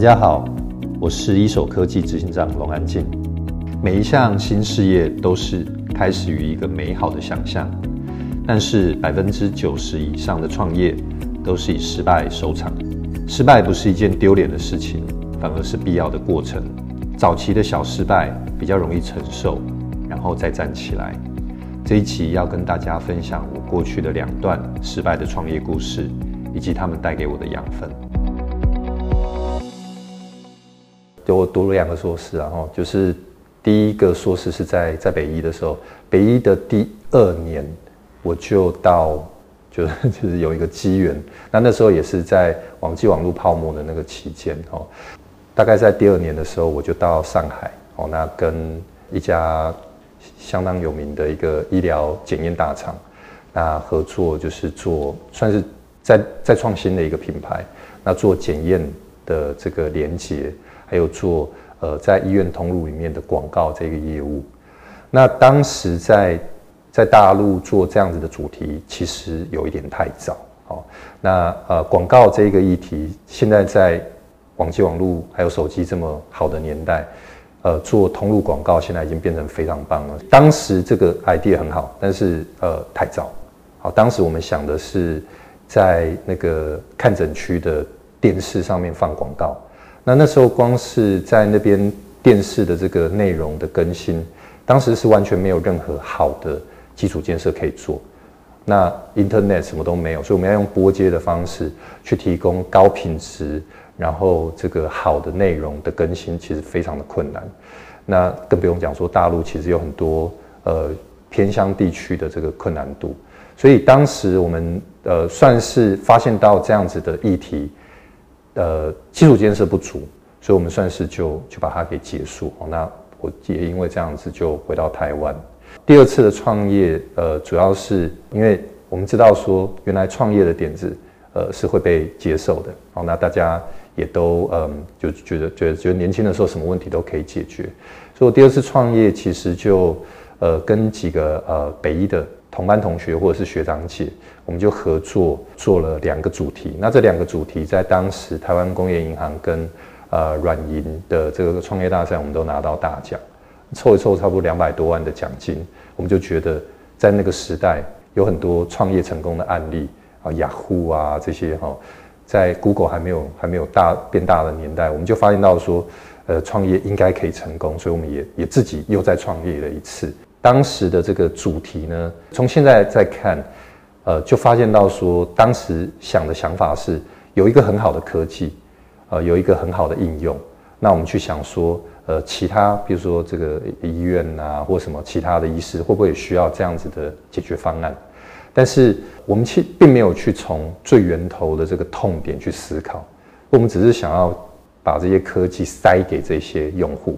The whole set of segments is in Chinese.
大家好，我是一手科技执行长龙安进。每一项新事业都是开始于一个美好的想象，但是百分之九十以上的创业都是以失败收场。失败不是一件丢脸的事情，反而是必要的过程。早期的小失败比较容易承受，然后再站起来。这一期要跟大家分享我过去的两段失败的创业故事，以及他们带给我的养分。我读了两个硕士，然后就是第一个硕士是在在北医的时候，北医的第二年我就到。就是 就是有一个机缘，那那时候也是在网际网络泡沫的那个期间哦，大概在第二年的时候，我就到上海哦，那跟一家相当有名的一个医疗检验大厂，那合作就是做算是在在创新的一个品牌，那做检验的这个连接，还有做呃在医院通路里面的广告这个业务，那当时在。在大陆做这样子的主题，其实有一点太早。好，那呃，广告这个议题，现在在网际网路还有手机这么好的年代，呃，做通路广告现在已经变成非常棒了。当时这个 idea 很好，但是呃太早。好，当时我们想的是在那个看诊区的电视上面放广告。那那时候光是在那边电视的这个内容的更新，当时是完全没有任何好的。基础建设可以做，那 Internet 什么都没有，所以我们要用拨接的方式去提供高品质，然后这个好的内容的更新，其实非常的困难。那更不用讲说大陆其实有很多呃偏乡地区的这个困难度，所以当时我们呃算是发现到这样子的议题，呃基础建设不足，所以我们算是就就把它给结束。那我也因为这样子就回到台湾。第二次的创业，呃，主要是因为我们知道说，原来创业的点子，呃，是会被接受的。好，那大家也都，嗯，就觉得觉得觉得年轻的时候什么问题都可以解决。所以我第二次创业其实就，呃，跟几个呃北医的同班同学或者是学长姐，我们就合作做了两个主题。那这两个主题在当时台湾工业银行跟呃软银的这个创业大赛，我们都拿到大奖。凑一凑，差不多两百多万的奖金，我们就觉得在那个时代有很多创业成功的案例啊，雅虎啊这些哈，在 Google 还没有还没有大变大的年代，我们就发现到说，呃，创业应该可以成功，所以我们也也自己又再创业了一次。当时的这个主题呢，从现在再看，呃，就发现到说，当时想的想法是有一个很好的科技，呃，有一个很好的应用，那我们去想说。呃，其他比如说这个医院啊，或什么其他的医师，会不会也需要这样子的解决方案？但是我们其并没有去从最源头的这个痛点去思考，我们只是想要把这些科技塞给这些用户。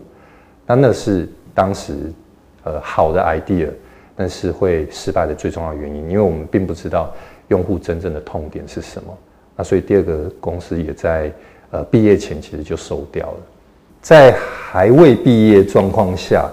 那那是当时呃好的 idea，但是会失败的最重要原因，因为我们并不知道用户真正的痛点是什么。那所以第二个公司也在呃毕业前其实就收掉了。在还未毕业状况下，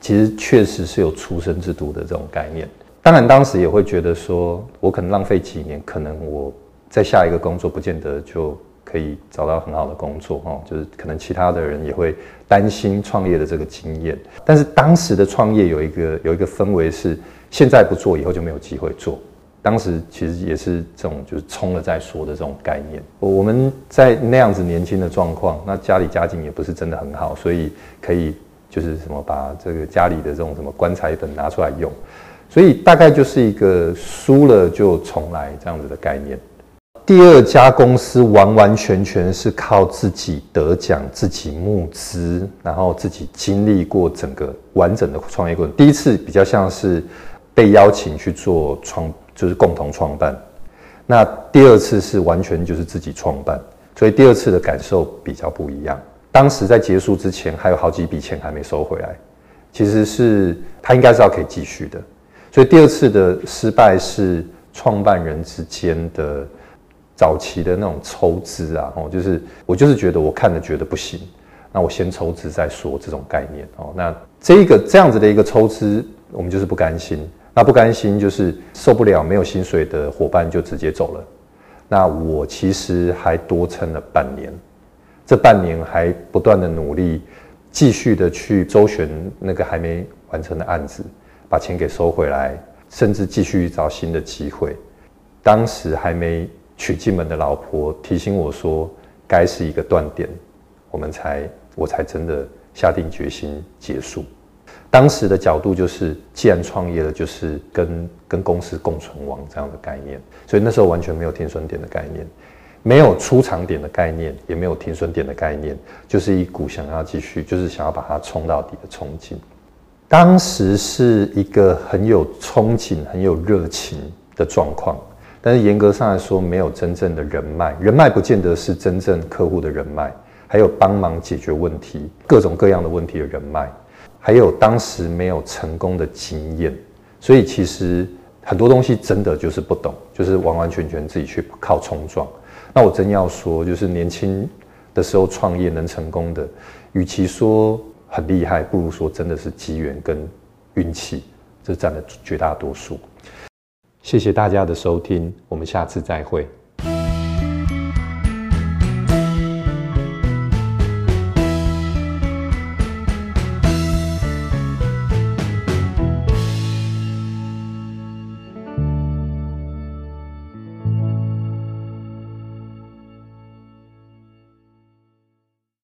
其实确实是有出生之犊的这种概念。当然，当时也会觉得说，我可能浪费几年，可能我在下一个工作不见得就可以找到很好的工作哦。就是可能其他的人也会担心创业的这个经验。但是当时的创业有一个有一个氛围是，现在不做，以后就没有机会做。当时其实也是这种，就是冲了再说的这种概念。我们在那样子年轻的状况，那家里家境也不是真的很好，所以可以就是什么把这个家里的这种什么棺材本拿出来用，所以大概就是一个输了就重来这样子的概念。第二家公司完完全全是靠自己得奖、自己募资，然后自己经历过整个完整的创业过程。第一次比较像是被邀请去做创。就是共同创办，那第二次是完全就是自己创办，所以第二次的感受比较不一样。当时在结束之前还有好几笔钱还没收回来，其实是他应该是要可以继续的，所以第二次的失败是创办人之间的早期的那种抽资啊，哦，就是我就是觉得我看了觉得不行，那我先抽资再说这种概念哦，那这一个这样子的一个抽资，我们就是不甘心。那不甘心就是受不了没有薪水的伙伴就直接走了。那我其实还多撑了半年，这半年还不断的努力，继续的去周旋那个还没完成的案子，把钱给收回来，甚至继续找新的机会。当时还没娶进门的老婆提醒我说，该是一个断点，我们才我才真的下定决心结束。当时的角度就是，既然创业了，就是跟跟公司共存亡这样的概念。所以那时候完全没有停损点的概念，没有出场点的概念，也没有停损点的概念，就是一股想要继续，就是想要把它冲到底的冲劲。当时是一个很有憧憬、很有热情的状况，但是严格上来说，没有真正的人脉，人脉不见得是真正客户的人脉，还有帮忙解决问题、各种各样的问题的人脉。还有当时没有成功的经验，所以其实很多东西真的就是不懂，就是完完全全自己去靠冲撞。那我真要说，就是年轻的时候创业能成功的，与其说很厉害，不如说真的是机缘跟运气，这占了绝大多数。谢谢大家的收听，我们下次再会。